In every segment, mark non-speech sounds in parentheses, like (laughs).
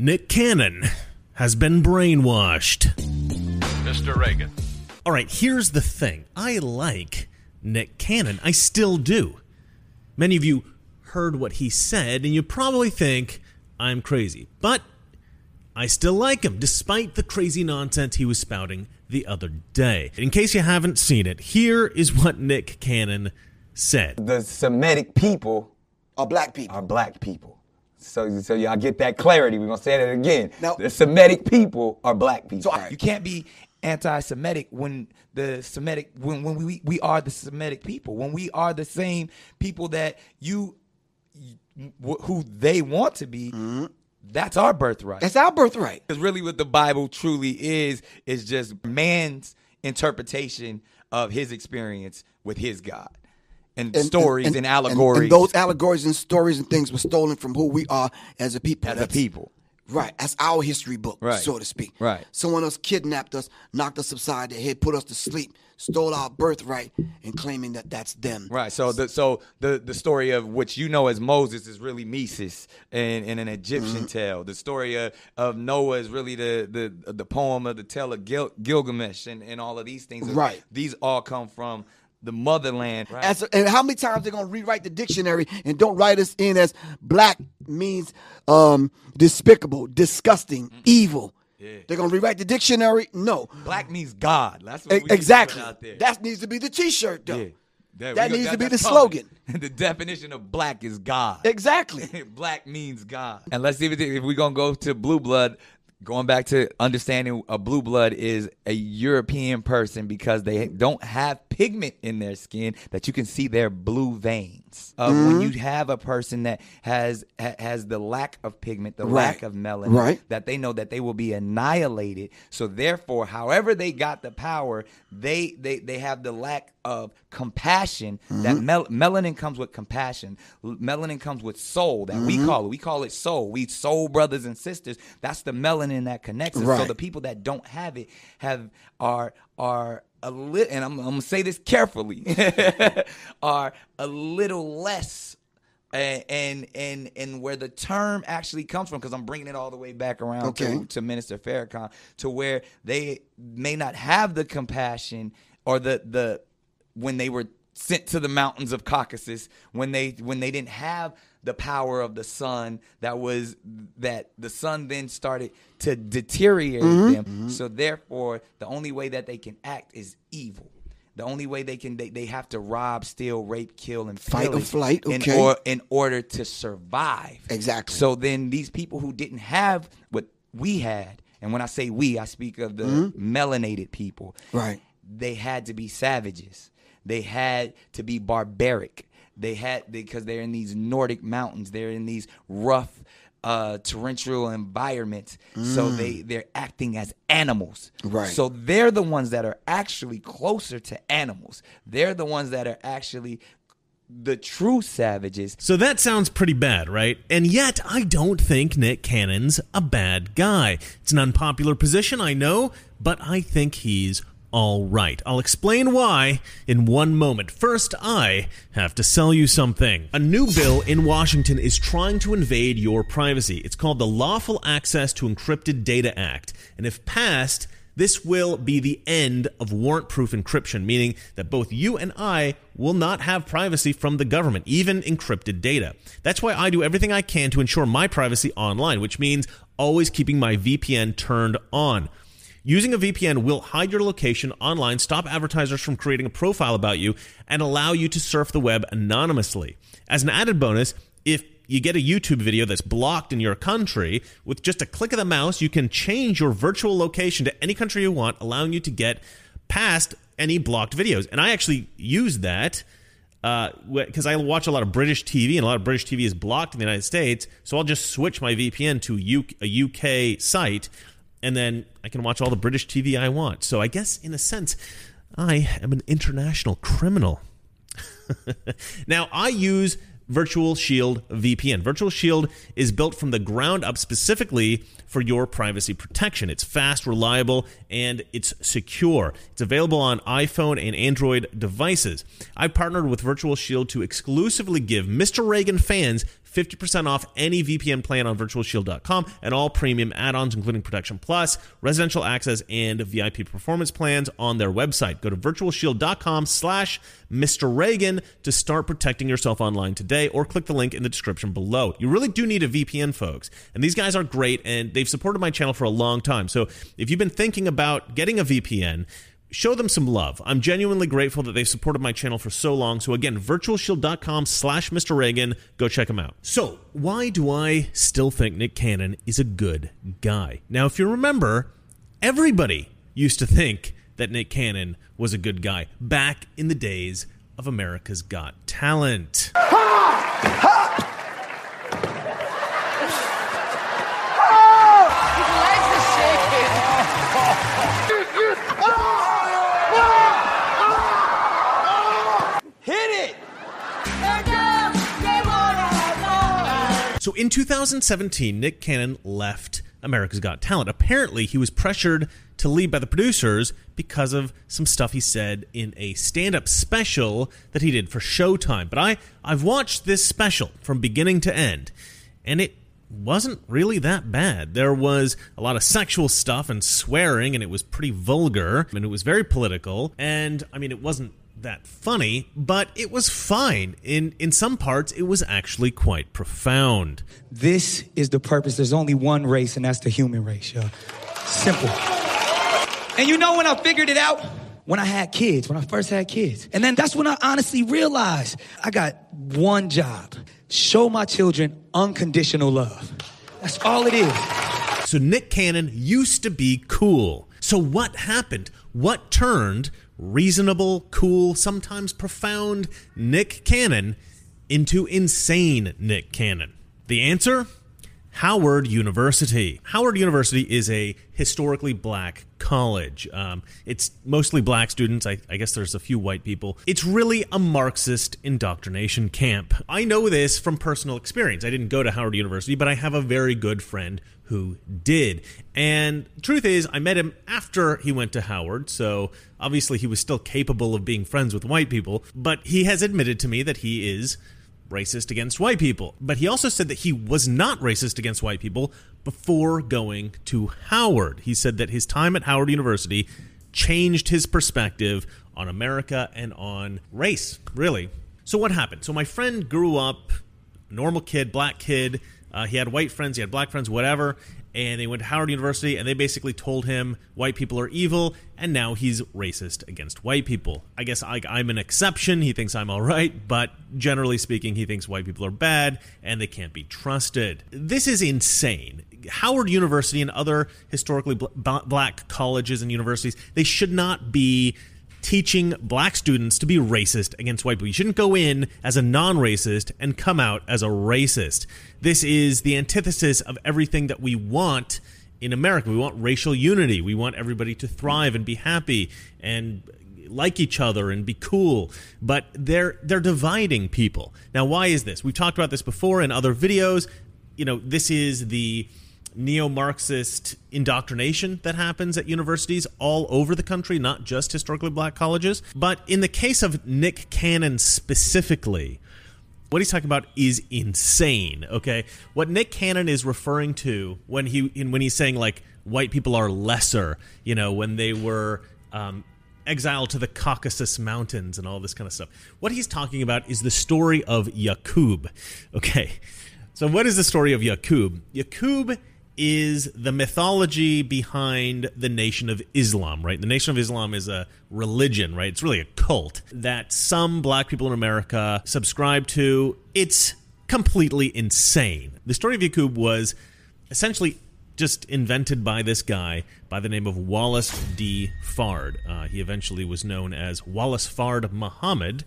Nick Cannon has been brainwashed. Mr. Reagan. All right, here's the thing I like Nick Cannon. I still do. Many of you heard what he said, and you probably think I'm crazy. But I still like him, despite the crazy nonsense he was spouting the other day. In case you haven't seen it, here is what Nick Cannon said. The Semitic people Are black people. are black people. So, so y'all get that clarity. We're gonna say that again. Now- the Semitic people are black people. So uh, I- You can't be anti-Semitic when the Semitic when when we we are the Semitic people when we are the same people that you who they want to be. Mm-hmm. That's our birthright. That's our birthright. Because really, what the Bible truly is is just man's interpretation of his experience with his God, and, stories and, allegories And, those allegories and stories and things were stolen from who we are as a people. as a people. Right. That's our history book, Right. so to speak. Right. Someone else kidnapped us, knocked us upside the head, put us to sleep, stole our birthright, and claiming that that's them. Right. So the so the the story of which you know as Moses is really Mises and, and an Egyptian Mm-hmm. tale. The story of, of Noah is really the the the poem of the tale of Gil, Gilgamesh and, and all of these things. Right. These all come from the motherland. Right. As, and how many times they're gonna rewrite the dictionary and don't write us in as black means um, despicable, disgusting, evil. They're gonna rewrite the dictionary? No. Black means God. That's what E- we need to exactly. put out there. That needs to be the T-shirt, though. Yeah. That, needs to be the slogan. (laughs) the definition of black is God. Exactly. (laughs) black means God. And let's see if, if we're gonna go to blue blood. Going back to understanding a blue blood is a European person because they don't have pigment in their skin that you can see their blue veins. Uh, Mm-hmm. When you have a person that has ha- has the lack of pigment, the lack of melanin, Right. that they know that they will be annihilated. So therefore, however they got the power, they they they have the lack of compassion. That mel- melanin comes with compassion. Melanin comes with soul. That we call it. We call it soul. We soul brothers and sisters. That's the melanin that connects us. So the people that don't have it have are are a little. And I'm, I'm gonna say this carefully. (laughs) are a little less and and and and where the term actually comes from because I'm bringing it all the way back around Okay. to, to Minister Farrakhan to where they may not have the compassion or the the when they were sent to the mountains of Caucasus when they when they didn't have the power of the sun that was that the sun then started to deteriorate Mm-hmm. them so therefore the only way that they can act is evil the only way they can they, they have to rob steal rape kill and Fight or flight, in, okay. or, in order to survive Exactly. so then these people who didn't have what we had and when i say we i speak of the melanated people Mm-hmm. Right. they had to be savages they had to be barbaric they had because they're in these nordic mountains they're in these rough uh, torrential environments so they they're acting as animals Mm. Right. so they're the ones that are actually closer to animals they're the ones that are actually the true savages So that sounds pretty bad, right? And yet, I don't think Nick Cannon's a bad guy. It's an unpopular position, I know, but I think he's all right. I'll explain why in one moment. First, I have to sell you something. A new bill in Washington is trying to invade your privacy. It's called the Lawful Access to Encrypted Data Act. And if passed, this will be the end of warrant proof encryption, meaning that both you and I will not have privacy from the government, even encrypted data. That's why I do everything I can to ensure my privacy online, which means always keeping my VPN turned on. Using a VPN will hide your location online, stop advertisers from creating a profile about you, and allow you to surf the web anonymously. As an added bonus, if you get a YouTube video that's blocked in your country, with just a click of the mouse, you can change your virtual location to any country you want, allowing you to get past any blocked videos. And I actually use that uh, because I watch a lot of British TV, and a lot of British TV is blocked in the United States. So I'll just switch my VPN to a UK site, and then I can watch all the British TV I want. So I guess, in a sense, I am an international criminal. (laughs) now, I use Virtual Shield VPN. Virtual Shield is built from the ground up specifically for your privacy protection. It's fast, reliable, and it's secure. It's available on iPhone and Android devices. I partnered with Virtual Shield to exclusively give Mr. Reagan fans 50% off any VPN plan on virtualshield.com and all premium add-ons including Protection Plus, residential access, and VIP performance plans on their website. Go to virtualshield.com slash Mr. Reagan to start protecting yourself online today or click the link in the description below. You really do need a VPN, folks. And these guys are great and they've supported my channel for a long time. So if you've been thinking about getting a VPN, show them some love. I'm genuinely grateful that they've supported my channel for so long. So again, virtualshield.com slash Mr. Reagan. Go check them out. So why do I still think Nick Cannon is a good guy? Now, if you remember, everybody used to think that Nick Cannon was a good guy back in the days of America's Got Talent. In 2017, Nick Cannon left America's Got Talent. Apparently, he was pressured to leave by the producers because of some stuff he said in a stand-up special that he did for Showtime. But I I've watched this special from beginning to end, and it wasn't really that bad. There was a lot of sexual stuff and swearing, and it was pretty vulgar, and it was very political. And I mean, it wasn't that funny, but it was fine. In in some parts, it was actually quite profound. This is the purpose. There's only one race, and that's the human race, y'all. Simple. And you know when I figured it out? When I had kids, when I first had kids. And then that's when I honestly realized I got one job show my children unconditional love. That's all it is. So Nick Cannon used to be cool. So what happened? What turned reasonable, cool, sometimes profound Nick Cannon into insane Nick Cannon? The answer? Howard University. Howard University is a historically black college. Um, it's mostly black students. I, I guess there's a few white people. It's really a Marxist indoctrination camp. I know this from personal experience. I didn't go to Howard University, but I have a very good friend who did. And truth is, I met him after he went to Howard, so obviously he was still capable of being friends with white people, but he has admitted to me that he is racist against white people. But he also said that he was not racist against white people before going to Howard. He said that his time at Howard University changed his perspective on America and on race, really. So, what happened? So, my friend grew up, normal kid, black kid. Uh, he had white friends, he had black friends, whatever. And they went to Howard University and they basically told him white people are evil and now he's racist against white people. I guess I, I'm an exception. He thinks I'm all right, but generally speaking, he thinks white people are bad and they can't be trusted. This is insane. Howard University and other historically bl- black colleges and universities, they should not be teaching black students to be racist against white people. You shouldn't go in as a non racist and come out as a racist. This is the antithesis of everything that we want in America. We want racial unity. We want everybody to thrive and be happy and like each other and be cool. But they're they're dividing people. Now, why is this? We've talked about this before in other videos. You know, this is the neo Marxist indoctrination that happens at universities all over the country, not just historically black colleges. But in the case of Nick Cannon specifically, what he's talking about is insane. Okay, what Nick Cannon is referring to when he when he's saying like white people are lesser, you know, when they were um, exiled to the Caucasus Mountains and all this kind of stuff. What he's talking about is the story of Yakub. Okay, so what is the story of Yakub? Yaqub is the mythology behind the Nation of Islam, right? The Nation of Islam is a religion, right? It's really a cult that some black people in America subscribe to. It's completely insane. The story of Yaqub was essentially just invented by this guy by the name of Wallace D. Fard. Uh, he eventually was known as Wallace Fard Muhammad,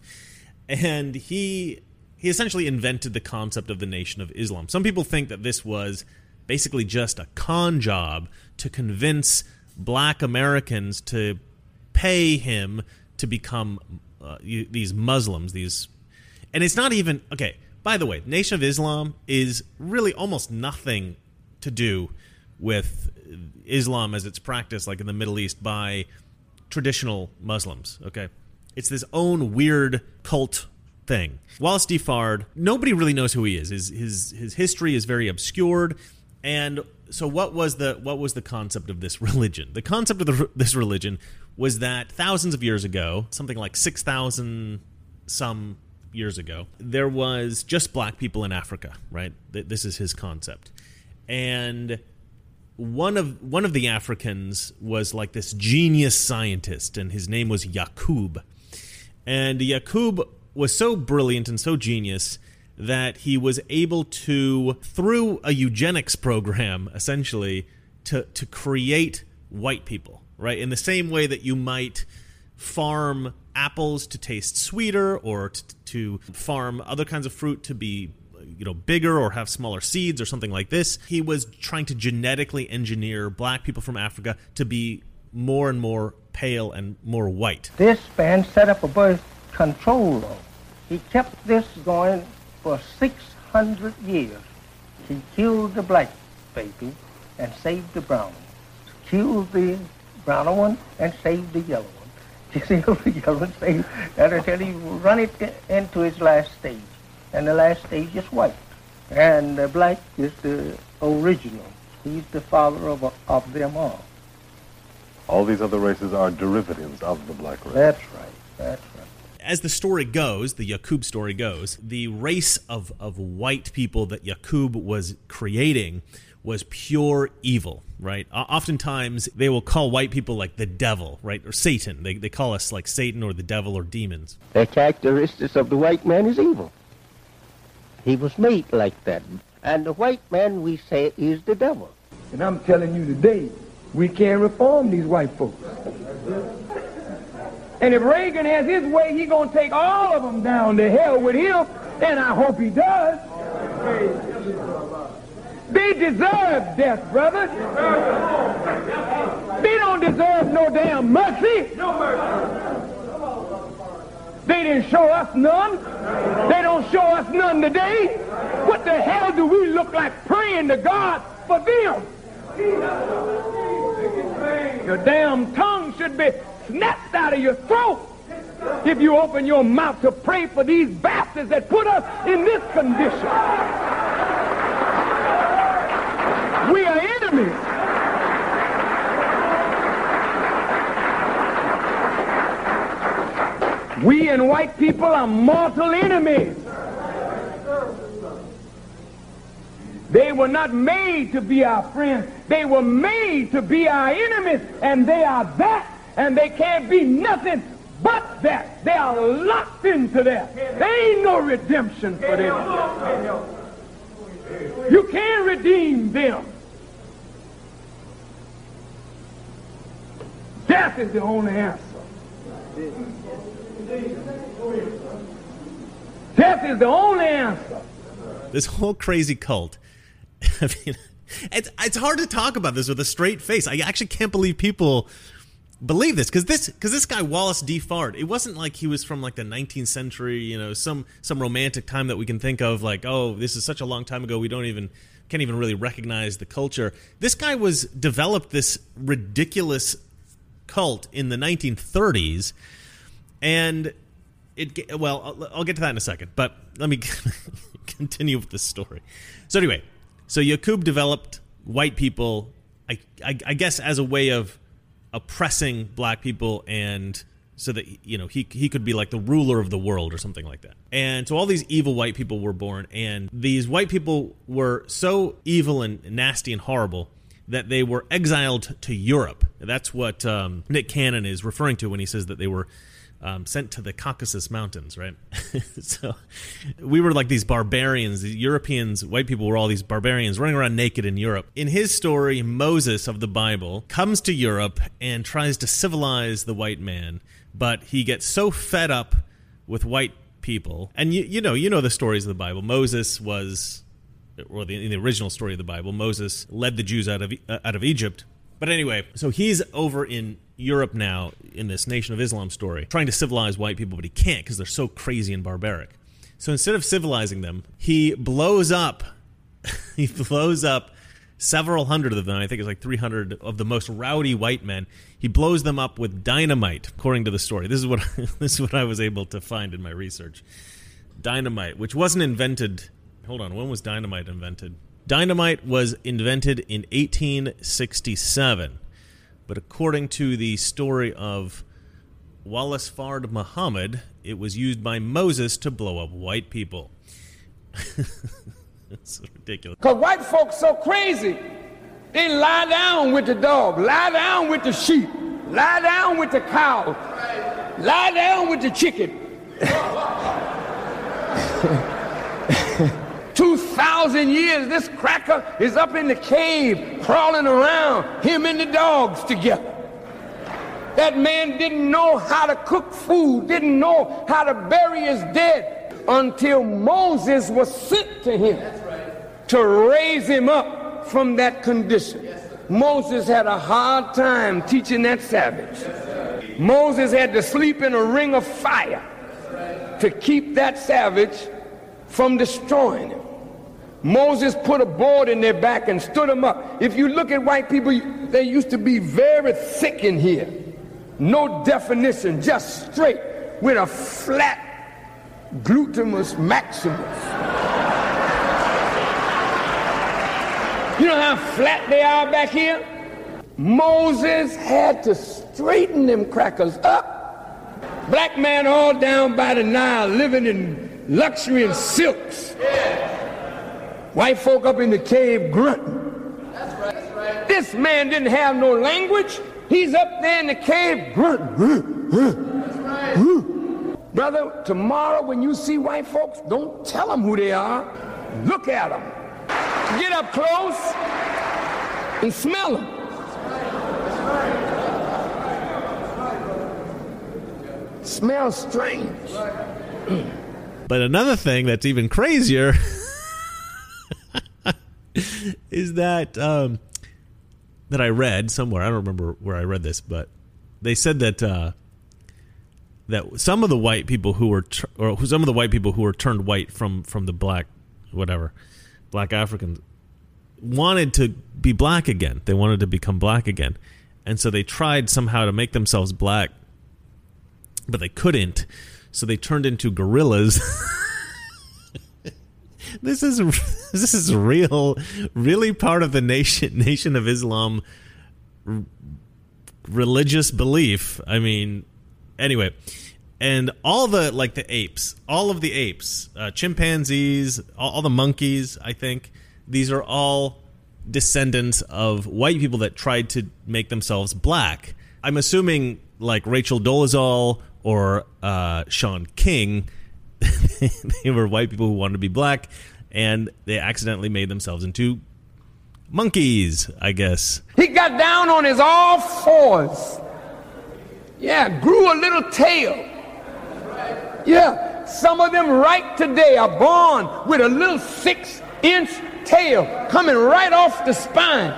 and he he essentially invented the concept of the Nation of Islam. Some people think that this was basically just a con job to convince black Americans to pay him to become uh, these Muslims, these and it's not even okay. By the way, Nation of Islam is really almost nothing to do with Islam as it's practiced, like in the Middle East, by traditional Muslims. Okay, it's this own weird cult thing. Wallace D. Fard, nobody really knows who he is. His his his history is very obscured, and so what was the what was the concept of this (laughs) religion? The concept of the, this religion was that thousands of years ago, something like six thousand some years ago, there was just black people in Africa. Right, this is his concept, and one of one of the Africans was like this genius scientist, and his name was Yakub. And Yakub was so brilliant and so genius that he was able to, through a eugenics program, essentially, to to create white people. Right in the same way that you might farm apples to taste sweeter, or t- to farm other kinds of fruit to be you know bigger or have smaller seeds or something like this he was trying to genetically engineer black people from africa to be more and more pale and more white This man set up a birth control law. He kept this going for 600 years. He killed the black baby and saved the brown one. Killed the brown one and saved the yellow one. (laughs) Killed the yellow one, saved, and until he run it into its last stage. And the last stage is white. And the black is the original. He's the father of, of them all. All these other races are derivatives of the black race. That's right. That's right. As the story goes, the Yakub story goes, the race of, of white people that Yakub was creating was pure evil, right? Oftentimes they will call white people like the devil, right? Or Satan. They, they call us like Satan or the devil or demons. The characteristics of the white man is evil. He was made like that. And the white man, we say, is the devil. And I'm telling you today, we can't reform these white folks. And if Reagan has his way, he gonna take all of them down to hell with him, and I hope he does. They deserve death, brother. They don't deserve no damn mercy. No mercy. They didn't show us none. They don't show us none today. What the hell do we look like praying to God for them? Your damn tongue should be snapped out of your throat if you open your mouth to pray for these bastards that put us in this condition. We are enemies. We and white people are mortal enemies. They were not made to be our friends. They were made to be our enemies, and they are that, and they can't be nothing but that. They are locked into that. There ain't no redemption for them. You can't redeem them. Death is the only answer. Death is the only answer. This whole crazy cult. (laughs) I mean, it's, it's hard to talk about this with a straight face. I actually can't believe people believe this because this because this guy Wallace D. Fard, it wasn't like he was from like the 19th century, you know, some some romantic time that we can think of, like oh, this is such a long time ago, we don't even can't even really recognize the culture. This guy was developed this ridiculous cult in the 1930s, and it well, I'll, I'll get to that in a second, but let me (laughs) continue with this story. So anyway, so Yakub developed white people, I, I guess, as a way of oppressing black people and so that you know he he could be like the ruler of the world or something like that. And so all these evil white people were born and these white people were so evil and nasty and horrible that they were exiled to Europe. That's what um, Nick Cannon is referring to when he says that they were um, sent to the Caucasus Mountains, right? (laughs) so we were like these barbarians. The Europeans, white people were all these barbarians running around naked in Europe. In his story, Moses of the Bible comes to Europe and tries to civilize the white man, but he gets so fed up with white people. And you, you know, you know the stories of the Bible. Moses was or the, in the original story of the Bible, Moses led the Jews out of uh, out of Egypt. But anyway, so he's over in Europe now in this Nation of Islam story, trying to civilize white people, but he can't because they're so crazy and barbaric. So instead of civilizing them, he blows up. (laughs) he blows up several hundred of them. I think it's like 300 of the most rowdy white men. He blows them up with dynamite, according to the story. This is what (laughs) this is what I was able to find in my research. dynamite, which wasn't invented. Hold on, when was dynamite invented? Dynamite was invented in 1867, but according to the story of Wallace Fard Muhammad, it was used by Moses to blow up white people. (laughs) it's ridiculous. Because white folks so crazy. They lie down with the dog, lie down with the sheep, lie down with the cow, lie down with the chicken. (laughs) 2,000 years, this cracker is up in the cave, crawling around, him and the dogs together. That man didn't know how to cook food, didn't know how to bury his dead until Moses was sent to him to raise him up from that condition. Moses had a hard time teaching that savage. Moses had to sleep in a ring of fire to keep that savage from destroying him. Moses put a board in their back and stood them up. If you look at white people, they used to be very thick in here. No definition, just straight with a flat glutamus maximus. You know how flat they are back here? Moses had to straighten them crackers up. Black man all down by the Nile living in luxury and silks. White folk up in the cave grunting. That's right, that's right. This man didn't have no language. He's up there in the cave grunting. Brother, tomorrow when you see white folks, don't tell them who they are. Look at them. Get up close and smell them. Smells strange. But another thing that's even crazier (laughs) is that um, that I read somewhere. I don't remember where I read this, but they said that uh, that some of the white people who were tur- or some of the white people who were turned white from from the black whatever black Africans wanted to be black again. They wanted to become black again, and so they tried somehow to make themselves black, but they couldn't. So they turned into gorillas. (laughs) this is (laughs) this is real, really part of the nation (laughs) Nation of Islam r- religious belief. I mean, anyway, and all the like the apes, all of the apes, uh, chimpanzees, all, all the monkeys. I think these are all descendants of white people that tried to make themselves black. I'm assuming like Rachel Dolezal or uh, Shaun King. (laughs) they were white people who wanted to be black, and they accidentally made themselves into monkeys. I guess. He got down on his all fours. Yeah, grew a little tail. Yeah, some of them right today are born with a little six inch tail coming right off the spine.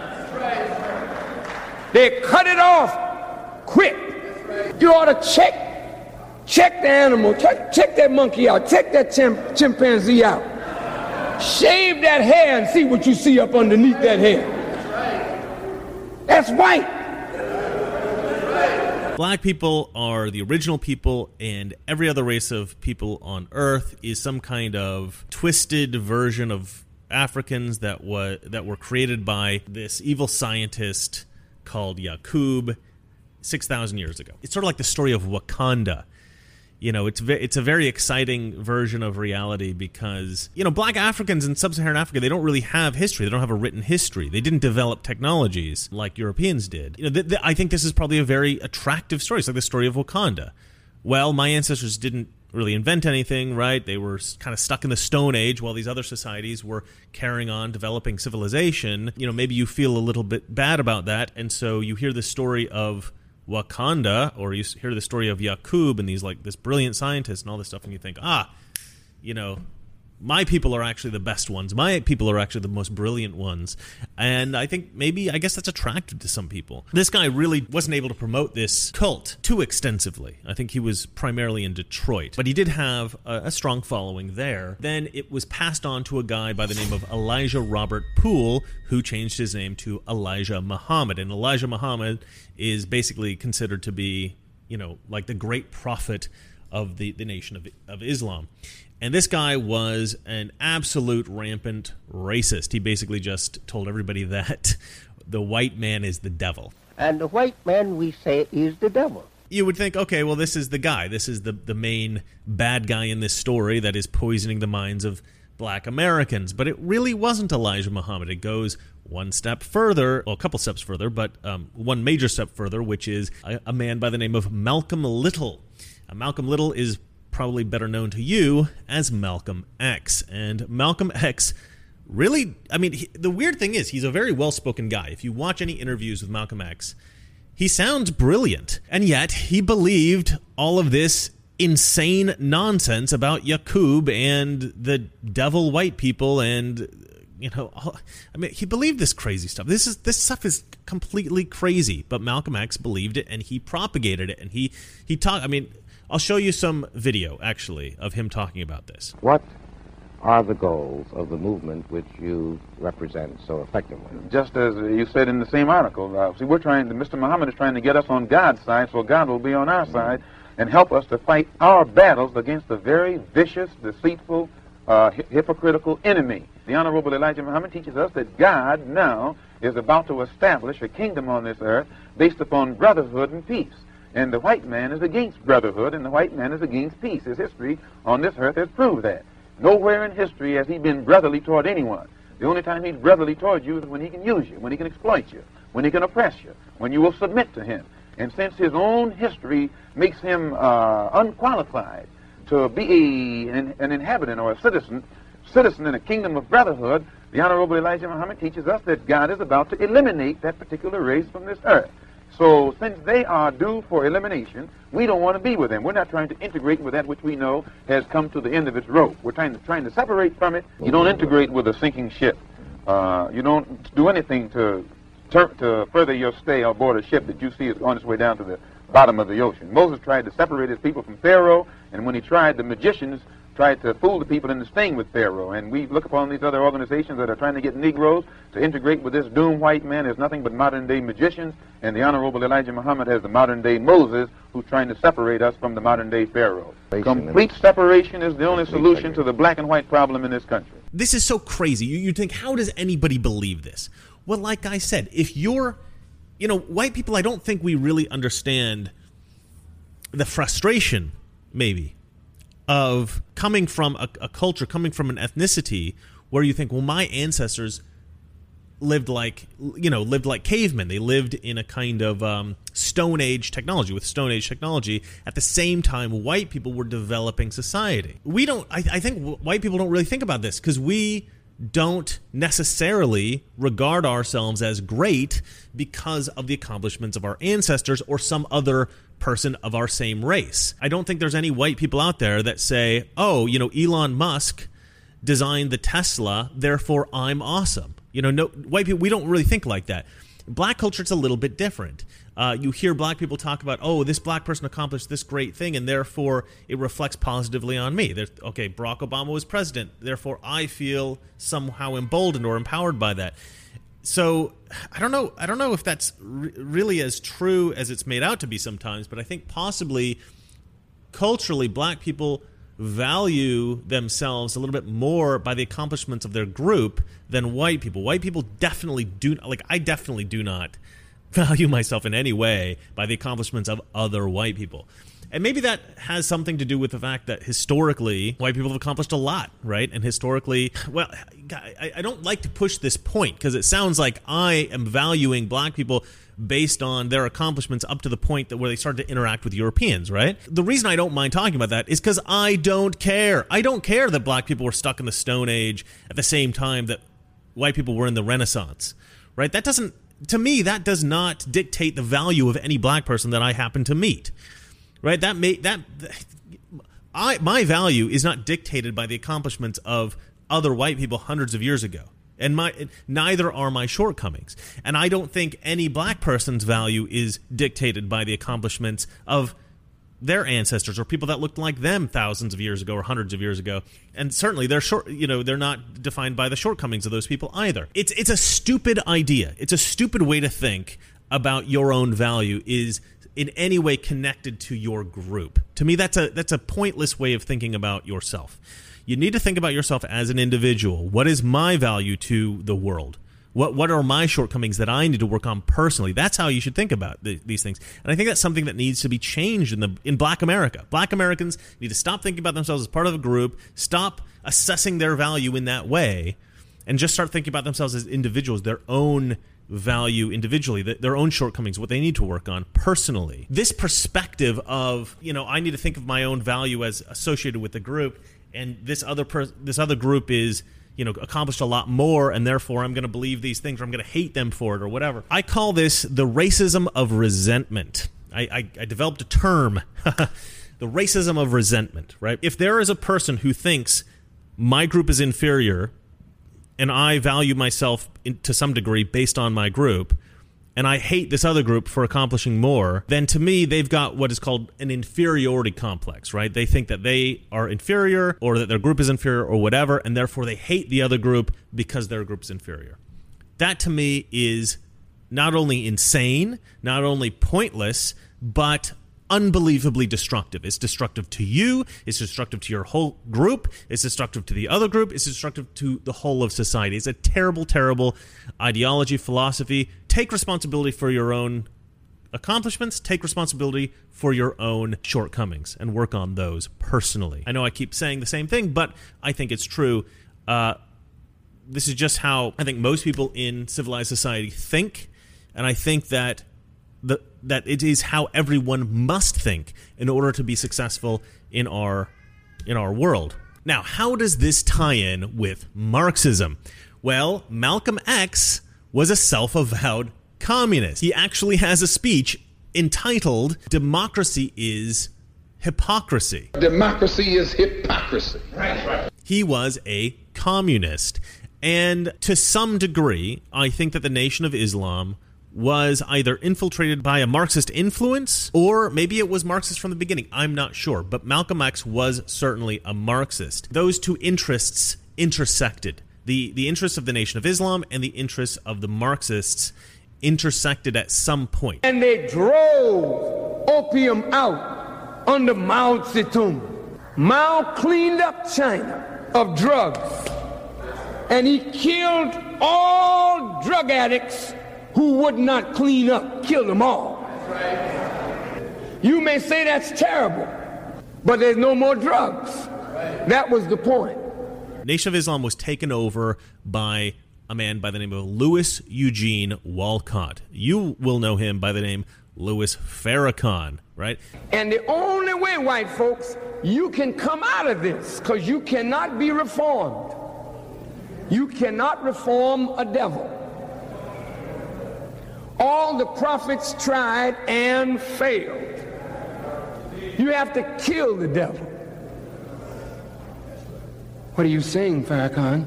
They cut it off quick. You ought to check check the animal, check, check that monkey out, check that chim- chimpanzee out. Shave that hair and see what you see up underneath that hair. That's white. Black people are the original people, and every other race of people on Earth is some kind of twisted version of Africans that was that were created by this evil scientist called Yakub six thousand years ago. It's sort of like the story of Wakanda. You know, it's ve- it's a very exciting version of reality because you know Black Africans in sub-Saharan Africa they don't really have history. They don't have a written history. They didn't develop technologies like Europeans did. You know, th- th- I think this is probably a very attractive story. It's like the story of Wakanda. Well, my ancestors didn't really invent anything, right? They were kind of stuck in the Stone Age while these other societies were carrying on developing civilization. You know, maybe you feel a little bit bad about that, and so you hear the story of Wakanda, or you hear the story of Yakub and these like this brilliant scientist and all this stuff, and you think, ah, you know, my people are actually the best ones. My people are actually the most brilliant ones. And I think maybe, I guess that's attractive to some people. This guy really wasn't able to promote this cult too extensively. I think he was primarily in Detroit, but he did have a, a strong following there. Then it was passed on to a guy by the name of Elijah Robert Poole, who changed his name to Elijah Muhammad. And Elijah Muhammad is basically considered to be, you know, like the great prophet of the, the nation of, of Islam. And this guy was an absolute rampant racist. He basically just told everybody (laughs) that the white man is the devil. And the white man, we say, is the devil. You would think, okay, well, this is the guy. This is the, the main bad guy in this story that is poisoning the minds of black Americans. But it really wasn't Elijah Muhammad. It goes one step further, well, a couple steps further, but um, one major step further, which is a, a man by the name of Malcolm Little. Uh, Malcolm Little is probably better known to you as Malcolm X. And Malcolm X really, I mean, he, the weird thing is, he's a very well spoken guy. If you watch any interviews with Malcolm X, he sounds brilliant. And yet, he believed all of this insane nonsense about Yakub and the devil white people and you know I mean he believed this crazy stuff. This is this stuff is completely crazy, but Malcolm X believed it and he propagated it and he he talked I mean I'll show you some video actually of him talking about this. What are the goals of the movement which you represent so effectively? Just as you said in the same article, uh, see, we're trying. To, Mr. Muhammad is trying to get us on God's side, so God will be on our side and help us to fight our battles against the very vicious, deceitful, uh, hy- hypocritical enemy. The Honorable Elijah Muhammad teaches us that God now is about to establish a kingdom on this earth based upon brotherhood and peace. And the white man is against brotherhood, and the white man is against peace. His history on this earth has proved that. Nowhere in history has he been brotherly toward anyone. The only time he's brotherly toward you is when he can use you, when he can exploit you, when he can oppress you, when you will submit to him. And since his own history makes him uh, unqualified to be an, an inhabitant or a citizen, citizen in a kingdom of brotherhood, the Honorable Elijah Muhammad teaches us that God is about to eliminate that particular race from this earth. So since they are due for elimination, we don't want to be with them. We're not trying to integrate with that which we know has come to the end of its rope. We're trying to trying to separate from it. You don't integrate with a sinking ship. Uh, you don't do anything to to further your stay aboard a ship that you see is on its way down to the bottom of the ocean. Moses tried to separate his people from Pharaoh, and when he tried, the magicians tried to fool the people into staying with Pharaoh. And we look upon these other organizations that are trying to get Negroes to integrate with this doomed white man as nothing but modern day magicians. And the Honorable Elijah Muhammad has the modern day Moses who's trying to separate us from the modern day Pharaoh. Complete separation is the only solution to the black and white problem in this country. This is so crazy. You, you think, how does anybody believe this? Well, like I said, if you're, you know, white people, I don't think we really understand the frustration, maybe, of coming from a, a culture, coming from an ethnicity where you think, well, my ancestors lived like you know lived like cavemen. They lived in a kind of um, stone age technology with stone age technology. At the same time white people were developing society. We don't i, I think white people don't really think about this because we don't necessarily regard ourselves as great because of the accomplishments of our ancestors or some other person of our same race i don't think there's any white people out there that say oh you know elon musk designed the tesla therefore i'm awesome you know, no white people. We don't really think like that. Black culture it's a little bit different. Uh, you hear black people talk about, oh, this black person accomplished this great thing, and therefore it reflects positively on me. There's, okay, Barack Obama was president, therefore I feel somehow emboldened or empowered by that. So I don't know. I don't know if that's re- really as true as it's made out to be sometimes, but I think possibly culturally, black people value themselves a little bit more by the accomplishments of their group than white people. White people definitely do like I definitely do not (laughs) value myself in any way by the accomplishments of other white people. And maybe that has something to do with the fact that historically, white people have accomplished a lot, right? And historically, well, I, don't like to push this point because it sounds like I am valuing black people based on their accomplishments up to the point that where they started to interact with Europeans, right? The reason I don't mind talking about that is because I don't care. I don't care that black people were stuck in the Stone Age at the same time that white people were in the Renaissance, right? That doesn't, to me, that does not dictate the value of any black person that I happen to meet, right? That may that. I, my value is not dictated by the accomplishments of other white people hundreds of years ago and my neither are my shortcomings. And i don't think any black person's value is dictated by the accomplishments of their ancestors or people that looked like them thousands of years ago or hundreds of years ago. And certainly they're short you know they're not defined by the shortcomings of those people either. It's it's a stupid idea. It's a stupid way to think about your own value is in any way connected to your group. To me that's a that's a pointless way of thinking about yourself You need to think about yourself as an individual. What is my value to the world? What what are my shortcomings that I need to work on personally? That's how you should think about th- these things. And I think that's something that needs to be changed in the in Black America. Black Americans need to stop thinking about themselves as part of a group, stop assessing their value in that way, and just start thinking about themselves as individuals, their own value individually, their own shortcomings, what they need to work on personally. This perspective of, you know, I need to think of my own value as associated with the group and this other per- this other group is you know accomplished a lot more and therefore i'm going to believe these things or i'm going to hate them for it or whatever. I call this the racism of resentment. I, I, I developed a term (laughs) the racism of resentment right? If there is a person who thinks my group is inferior and i value myself in, to some degree based on my group and I hate this other group for accomplishing more, then to me, they've got what is called an inferiority complex, right? They think that they are inferior or that their group is inferior or whatever, and therefore they hate the other group because their group is inferior. That to me is not only insane, not only pointless, but unbelievably destructive. It's destructive to you, it's destructive to your whole group, it's destructive to the other group, it's destructive to the whole of society. It's a terrible, terrible ideology, philosophy. Take responsibility for your own accomplishments, take responsibility for your own shortcomings and work on those personally. I know I keep saying the same thing, but I think it's true. Uh, this is just how I think most people in civilized society think. And I think that the, that it is how everyone must think in order to be successful in our in our world. Now, how does this tie in with Marxism? Well, Malcolm X was a self-avowed communist. He actually has a speech entitled Democracy is Hypocrisy. Democracy is hypocrisy. Right, right. He was a communist. And to some degree, I think that the Nation of Islam was either infiltrated by a Marxist influence or maybe it was Marxist from the beginning. I'm not sure. But Malcolm X was certainly a Marxist. Those two interests intersected. The, the interests of the Nation of Islam and the interests of the Marxists intersected at some point. And they drove opium out under Mao Zedong. Mao cleaned up China of drugs. And he killed all drug addicts who would not clean up, kill them all. You may say that's terrible, but there's no more drugs. That was the point. Nation of Islam was taken over by a man by the name of Louis Eugene Walcott. You will know him by the name Louis Farrakhan, right? And the only way, white folks, you can come out of this, because you cannot be reformed. You cannot reform a devil. All the prophets tried and failed. You have to kill the devil. What are you saying, Farrakhan?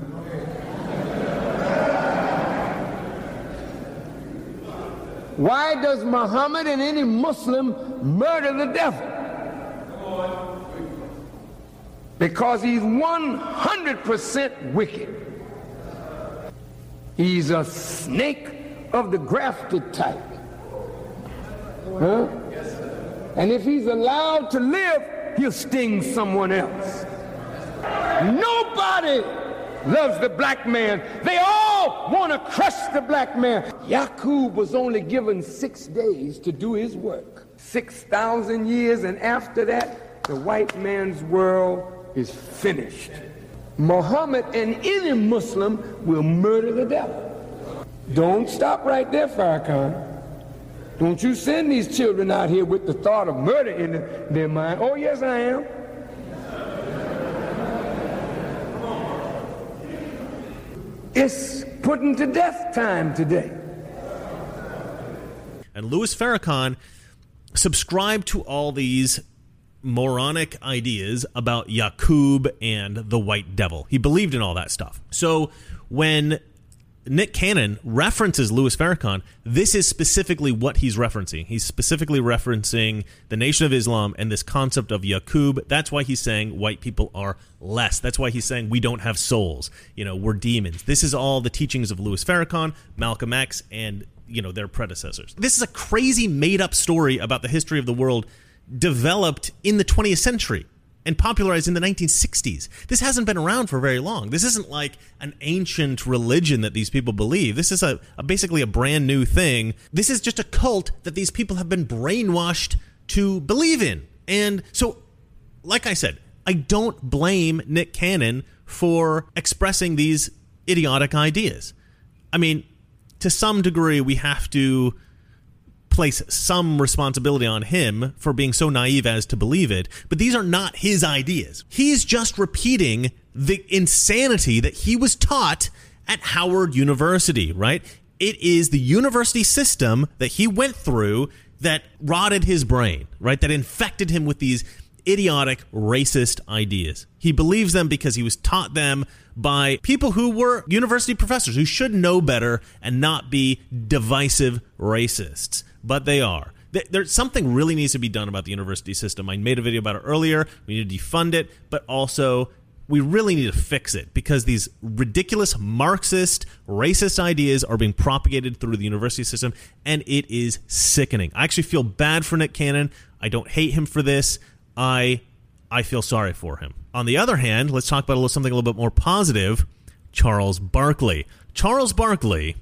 Why does Muhammad and any Muslim murder the devil? Because he's 100% wicked. He's a snake of the grafted type. Huh? And if he's allowed to live, he'll sting someone else. Nobody loves the black man. They all want to crush the black man. Yaqub was only given six days to do his work. 6,000 years, and after that, the white man's world is finished. Muhammad and any Muslim will murder the devil. Don't stop right there, Farrakhan. Don't you send these children out here with the thought of murder in their mind. Oh, yes, I am. It's putting to death time today. And Louis Farrakhan subscribed to all these moronic ideas about Yakub and the White Devil. He believed in all that stuff. So when Nick Cannon references Louis Farrakhan, this is specifically what he's referencing. He's specifically referencing the Nation of Islam and this concept of Yaqub. That's why he's saying white people are less. That's why he's saying we don't have souls. You know, we're demons. This is all the teachings of Louis Farrakhan, Malcolm X, and you know their predecessors. This is a crazy made up story about the history of the world developed in the 20th century and popularized in the 1960s. This hasn't been around for very long. This isn't like an ancient religion that these people believe. This is a, a basically a brand new thing. This is just a cult that these people have been brainwashed to believe in. And so, like I said, I don't blame Nick Cannon for expressing these idiotic ideas. I mean, to some degree, we have to place some responsibility on him for being so naive as to believe it, but these are not his ideas. He's just repeating the insanity that he was taught at Howard University, right? It is the university system that he went through that rotted his brain, right? That infected him with these idiotic racist ideas. He believes them because he was taught them by people who were university professors who should know better and not be divisive racists, but they are. There's something really needs to be done about the university system. I made a video about it earlier. We need to defund it, but also we really need to fix it because these ridiculous Marxist, racist ideas are being propagated through the university system, and it is sickening. I actually feel bad for Nick Cannon. I don't hate him for this. I I feel sorry for him. On the other hand, let's talk about a little, something a little bit more positive. Charles Barkley. Charles Barkley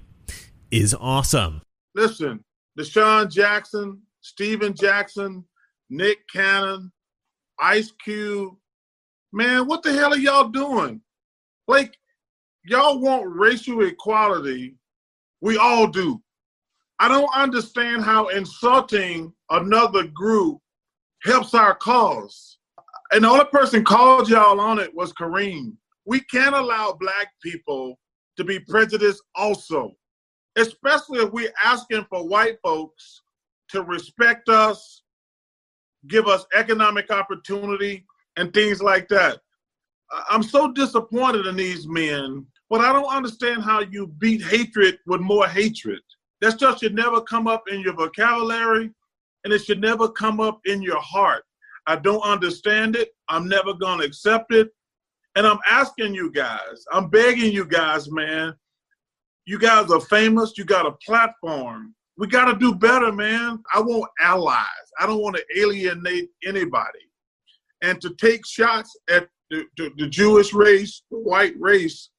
is awesome. Listen, DeSean Jackson, Stephen Jackson, Nick Cannon, Ice Cube. Man, what the hell are y'all doing? Like, y'all want racial equality. We all do. I don't understand how insulting another group helps our cause. And the only person called y'all on it was Kareem. We can't allow black people to be prejudiced also, especially if we're asking for white folks to respect us, give us economic opportunity, and things like that. I'm so disappointed in these men, but I don't understand how you beat hatred with more hatred. That stuff should never come up in your vocabulary and it should never come up in your heart. I don't understand it. I'm never going to accept it. And I'm asking you guys, I'm begging you guys, man. You guys are famous. You got a platform. We got to do better, man. I want allies. I don't want to alienate anybody. And to take shots at the, the, the Jewish race, the white race,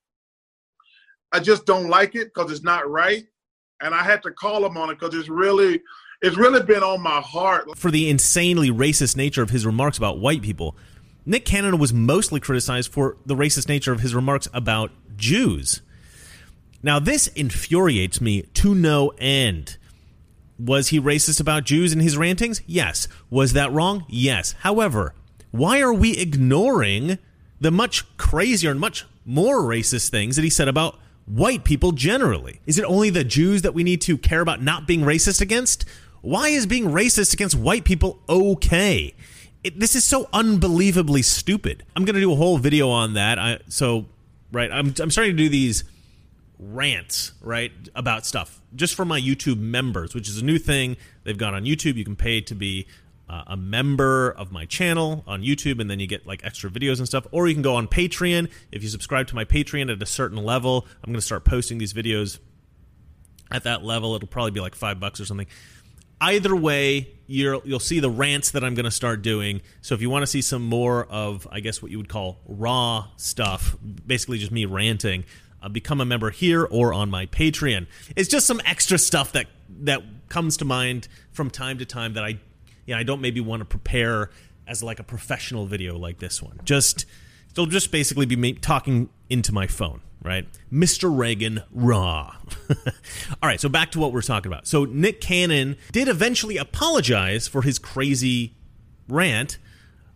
I just don't like it because it's not right. And I had to call him on it because it's really it's really been on my heart. For the insanely racist nature of his remarks about white people, Nick Cannon was mostly criticized for the racist nature of his remarks about Jews. Now, this infuriates me to no end. Was he racist about Jews in his rantings? Yes. Was that wrong? Yes. However, why are we ignoring the much crazier and much more racist things that he said about white people generally? Is it only the Jews that we need to care about not being racist against? Why is being racist against white people okay? It, this is so unbelievably stupid. I'm going to do a whole video on that. I, so, right, I'm, I'm starting to do these rants, right, about stuff just for my YouTube members, which is a new thing. They've gone on YouTube. You can pay to be uh, a member of my channel on YouTube, and then you get like extra videos and stuff. Or you can go on Patreon. If you subscribe to my Patreon at a certain level, I'm going to start posting these videos at that level. It'll probably be like five bucks or something either way, you will see the rants that I'm going to start doing. So if you want to see some more of, I guess, what you would call raw stuff, basically just me ranting, uh, become a member here or on my Patreon. It's just some extra stuff that that comes to mind from time to time that I, know, I don't maybe want to prepare as like a professional video like this one. Just it'll just basically be me talking into my phone right? Mr. Reagan raw. (laughs) All right, so back to what we're talking about. So Nick Cannon did eventually apologize for his crazy rant,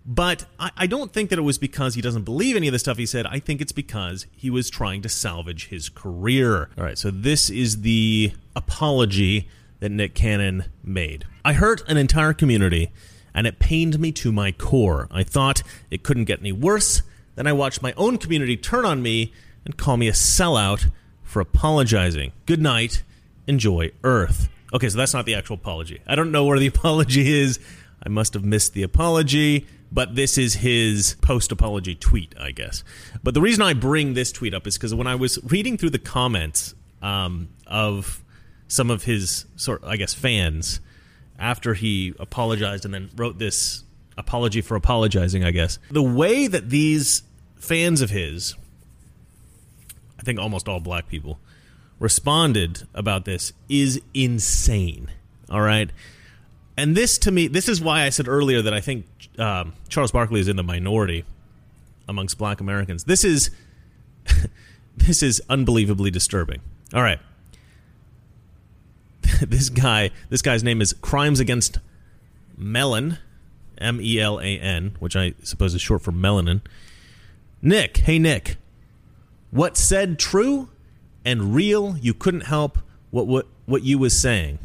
but I, I, don't think that it was because he doesn't believe any of the stuff he said. I think it's because he was trying to salvage his career. All right, so this is the apology that Nick Cannon made. I hurt an entire community, and it pained me to my core. I thought it couldn't get any worse. Then I watched my own community turn on me and call me a sellout for apologizing. Good night. Enjoy Earth. Okay, so that's not the actual apology. I don't know where the (laughs) apology is. I must have missed the apology, but this is his post apology tweet, I guess. But the reason I bring this tweet up is because when I was reading through the comments um, of some of his sort, I guess, fans after he apologized and then wrote this apology for apologizing, I guess. The way that these fans of his, I think almost all black people, responded about this is insane. All right. And this to me, this is why I said earlier that I think um, Charles Barkley is in the minority amongst black Americans. This is (laughs) this is unbelievably disturbing. All right. (laughs) this guy, this guy's name is Crimes Against Melan, M E L A N, which I suppose is short for melanin. Nick, hey Nick, what said true and real? You couldn't help what what what you was saying.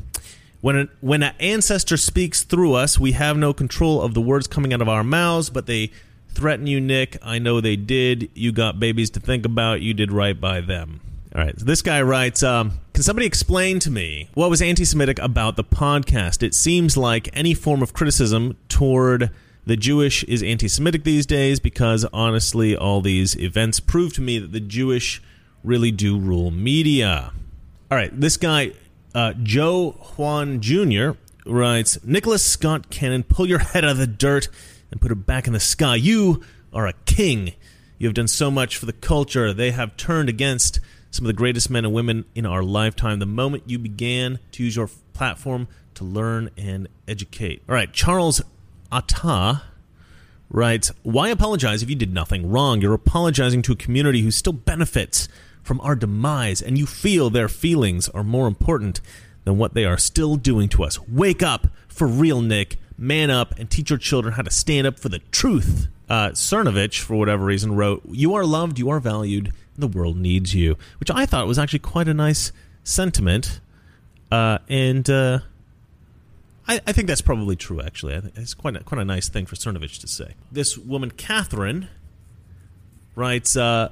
When an, when an ancestor speaks through us, we have no control of the words coming out of our mouths, but they threaten you, Nick. I know they did. You got babies to think about. You did right by them. All right. So this guy writes um, Can somebody explain to me what was anti Semitic about the podcast? It seems like any form of criticism toward the Jewish is anti Semitic these days because honestly, all these events prove to me that the Jewish really do rule media. All right. This guy, uh, Joe Juan Jr., writes Nicholas Scott Cannon, pull your head out of the dirt and put it back in the sky. You are a king. You have done so much for the culture. They have turned against some of the greatest men and women in our lifetime the moment you began to use your platform to learn and educate. All right, Charles Atta writes Why apologize if you did nothing wrong? You're apologizing to a community who still benefits from our demise, and you feel their feelings are more important than what they are still doing to us. Wake up for real, Nick. Man up and teach your children how to stand up for the truth. Uh, Cernovich, for whatever reason, wrote, You are loved, you are valued, the world needs you, which I thought was actually quite a nice sentiment. Uh, and uh, I, I, think that's probably true, actually. I think it's quite a, quite a nice thing for Cernovich to say. This woman, Catherine, writes, uh,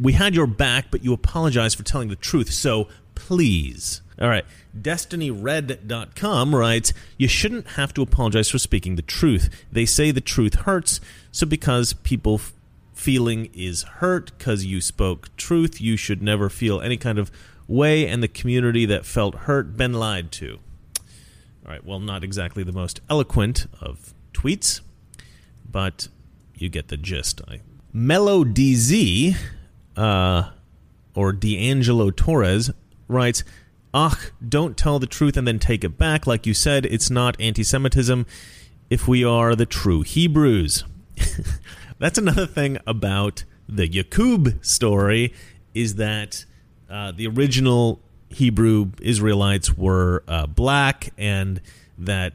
We had your back, but you apologized for telling the truth, so please. All right. DestinyRed.com writes, You shouldn't have to apologize for speaking the truth. They say the truth hurts, so because people f- feeling is hurt because you spoke truth, you should never feel any kind of way, and the community that felt hurt been lied to. All right. Well, not exactly the most eloquent of tweets, but you get the gist. I, Mellow DZ, uh, or D'Angelo Torres, writes, Ach, don't tell the truth and then take it back. Like you said, it's not anti Semitism if we are the true Hebrews. (laughs) That's another thing about the Yakub story is that uh, the original Hebrew Israelites were uh, black, and that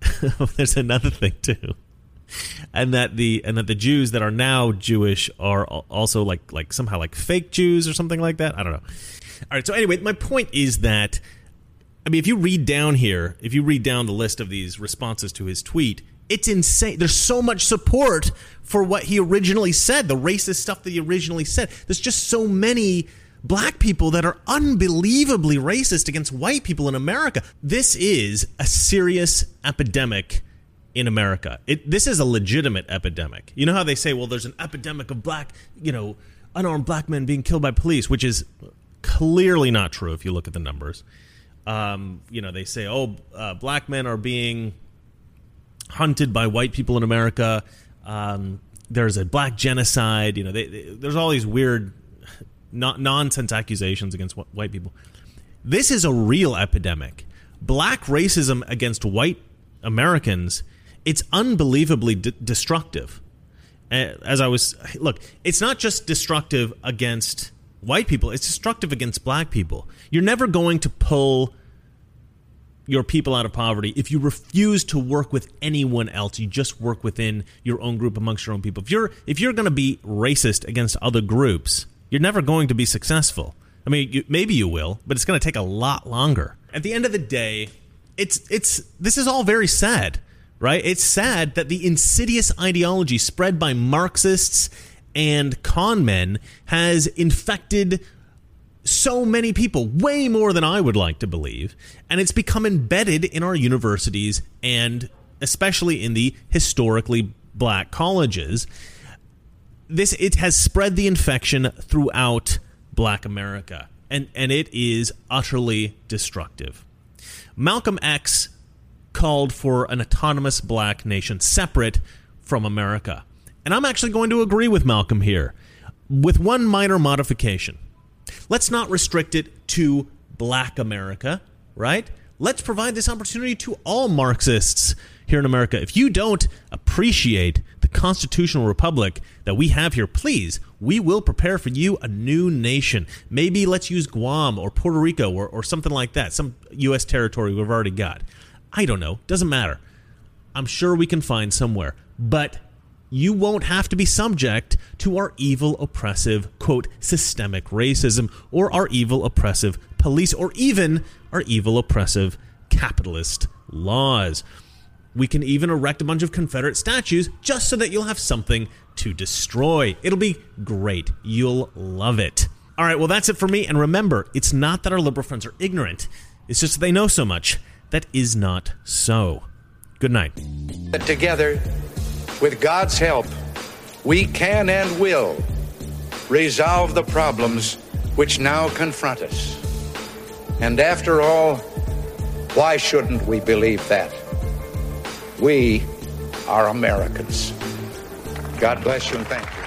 (laughs) there's another thing too, and that the and that the Jews that are now Jewish are also like like somehow like fake Jews or something like that. I don't know. All right. So anyway, my point is that I mean, if you read down here, if you read down the list of these responses to his tweet, it's insane. There's so much support for what he originally said, the racist stuff that he originally said. There's just so many black people that are unbelievably racist against white people in America. This is a serious epidemic in America. It, this is a legitimate epidemic. You know how they say, well, there's an epidemic of black, you know, unarmed black men being killed by police, which is clearly not true if you look at the numbers. Um, you know, they say, oh, uh, black men are being hunted by white people in America. Um, there's a black genocide. You know, they, they, there's all these weird, (laughs) not nonsense accusations against wh- white people. This is a real epidemic. Black racism against white Americans, it's unbelievably d- destructive. As I was, look, it's not just destructive against white people, it's destructive against black people. You're never going to pull your people out of poverty if you refuse to work with anyone else. You just work within your own group amongst your own people. If you're if you're going to be racist against other groups you're never going to be successful. I mean you, maybe you will but it's going to take a lot longer. At the end of the day it's it's this is all very sad right it's sad that the insidious ideology spread by marxists and con men has infected so many people, way more than I would like to believe, and it's become embedded in our universities and especially in the historically black colleges. This it has spread the infection throughout black America and and it is utterly destructive. Malcolm X called for an autonomous black nation separate from America. And I'm actually going to agree with Malcolm here, with one minor modification. Let's not restrict it to black America, right? Let's provide this opportunity to all Marxists here in America. If you don't appreciate the constitutional republic that we have here, please, we will prepare for you a new nation. Maybe let's use Guam or Puerto Rico or, or something like that, some U.S. territory we've already got. I don't know. Doesn't matter. I'm sure we can find somewhere. But you won't have to be subject to our evil, oppressive, quote, systemic racism or our evil, oppressive police or even our evil, oppressive capitalist laws. We can even erect a bunch of Confederate statues just so that you'll have something to destroy. It'll be great. You'll love it. All right, well, that's it for me. And remember, it's not that our liberal friends are ignorant, it's just that they know so much. That is not so. Good night. Together, with God's help, we can and will resolve the problems which now confront us. And after all, why shouldn't we believe that? We are Americans. God bless you and thank you.